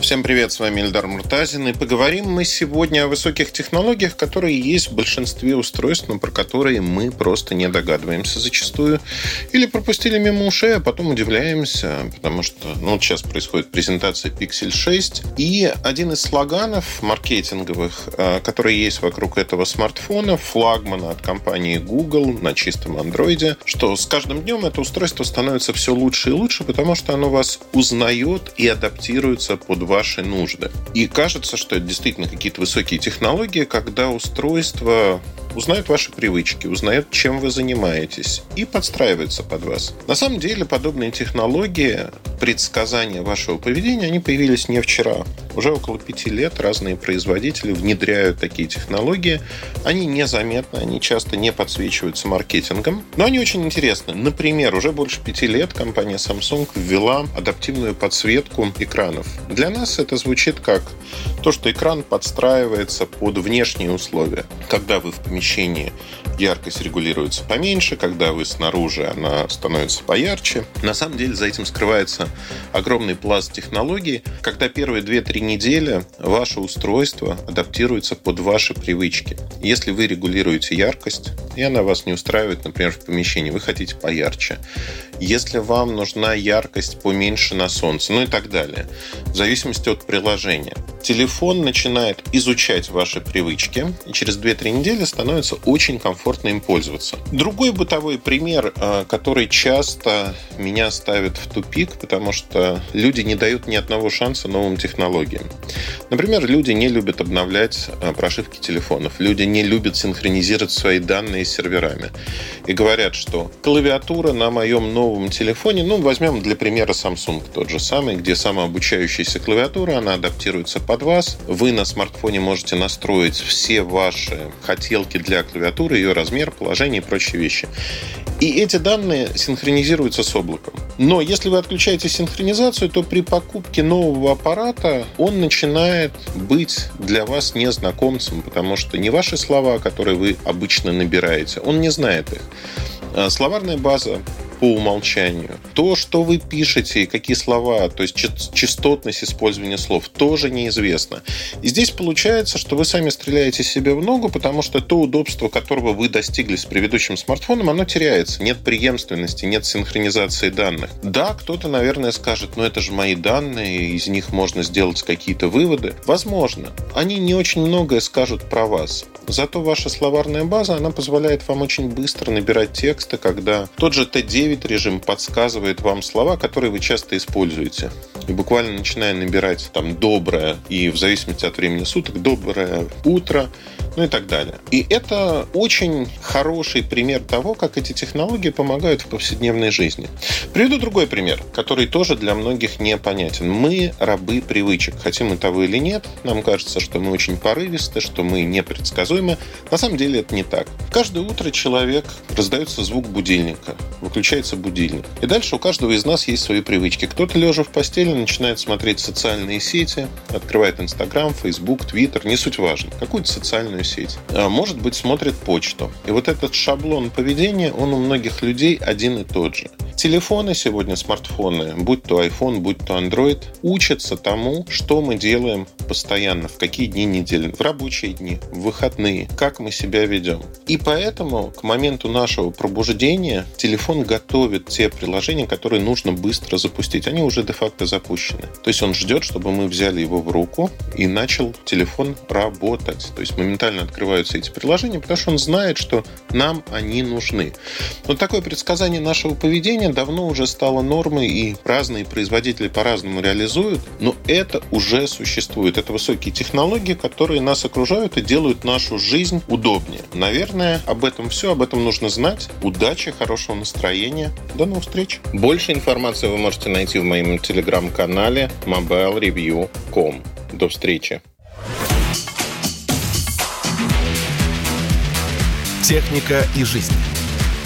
Всем привет, с вами Эльдар Муртазин. И поговорим мы сегодня о высоких технологиях, которые есть в большинстве устройств, но про которые мы просто не догадываемся зачастую. Или пропустили мимо ушей, а потом удивляемся, потому что ну, вот сейчас происходит презентация Pixel 6. И один из слоганов маркетинговых, э, который есть вокруг этого смартфона, флагмана от компании Google на чистом андроиде, что с каждым днем это устройство становится все лучше и лучше, потому что оно вас узнает и адаптируется под ваши нужды. И кажется, что это действительно какие-то высокие технологии, когда устройство узнает ваши привычки, узнает, чем вы занимаетесь и подстраивается под вас. На самом деле подобные технологии предсказания вашего поведения, они появились не вчера. Уже около пяти лет разные производители внедряют такие технологии. Они незаметны, они часто не подсвечиваются маркетингом, но они очень интересны. Например, уже больше пяти лет компания Samsung ввела адаптивную подсветку экранов. Для нас это звучит как то, что экран подстраивается под внешние условия. Когда вы в помещении, яркость регулируется поменьше, когда вы снаружи, она становится поярче. На самом деле за этим скрывается огромный пласт технологий, когда первые 2-3 недели ваше устройство адаптируется под ваши привычки. Если вы регулируете яркость, и она вас не устраивает, например, в помещении, вы хотите поярче. Если вам нужна яркость поменьше на солнце, ну и так далее. В зависимости от приложения. Телефон начинает изучать ваши привычки, и через 2-3 недели становится очень комфортно им пользоваться. Другой бытовой пример, э, который часто меня ставит в тупик, потому что люди не дают ни одного шанса новым технологиям. Например, люди не любят обновлять э, прошивки телефонов, люди не любят синхронизировать свои данные с серверами. И говорят, что клавиатура на моем новом телефоне, ну, возьмем для примера Samsung тот же самый, где самообучающаяся клавиатура, она адаптируется под вас. Вы на смартфоне можете настроить все ваши хотелки для клавиатуры, ее размер, положение и прочие вещи. И эти данные синхронизируются с облаком. Но если вы отключаете синхронизацию, то при покупке нового аппарата он начинает быть для вас незнакомцем, потому что не ваши слова, которые вы обычно набираете, он не знает их. А словарная база по умолчанию. То, что вы пишете, какие слова, то есть частотность использования слов, тоже неизвестно. И здесь получается, что вы сами стреляете себе в ногу, потому что то удобство, которого вы достигли с предыдущим смартфоном, оно теряется. Нет преемственности, нет синхронизации данных. Да, кто-то, наверное, скажет, ну это же мои данные, из них можно сделать какие-то выводы. Возможно. Они не очень многое скажут про вас. Зато ваша словарная база, она позволяет вам очень быстро набирать тексты, когда тот же T9 режим подсказывает вам слова, которые вы часто используете. И буквально начиная набирать там «доброе» и в зависимости от времени суток «доброе утро», ну и так далее. И это очень хороший пример того, как эти технологии помогают в повседневной жизни. Приведу другой пример, который тоже для многих непонятен. Мы рабы привычек. Хотим мы того или нет, нам кажется, что мы очень порывисты, что мы непредсказуемы. На самом деле это не так. Каждое утро человек раздается звук будильника, выключается будильник. И дальше у каждого из нас есть свои привычки. Кто-то лежа в постели начинает смотреть социальные сети, открывает Инстаграм, Фейсбук, Твиттер, не суть важно, какую-то социальную социальную сеть. А может быть, смотрит почту. И вот этот шаблон поведения, он у многих людей один и тот же. Телефоны сегодня, смартфоны, будь то iPhone, будь то Android, учатся тому, что мы делаем постоянно, в какие дни недели, в рабочие дни, в выходные, как мы себя ведем. И поэтому к моменту нашего пробуждения телефон готовит те приложения, которые нужно быстро запустить. Они уже де-факто запущены. То есть он ждет, чтобы мы взяли его в руку и начал телефон работать. То есть моментально открываются эти приложения, потому что он знает, что нам они нужны. Вот такое предсказание нашего поведения давно уже стало нормой, и разные производители по-разному реализуют, но это уже существует. Это высокие технологии, которые нас окружают и делают нашу жизнь удобнее. Наверное, об этом все, об этом нужно знать. Удачи, хорошего настроения. До новых встреч. Больше информации вы можете найти в моем телеграм-канале mobilereview.com. До встречи. Техника и жизнь.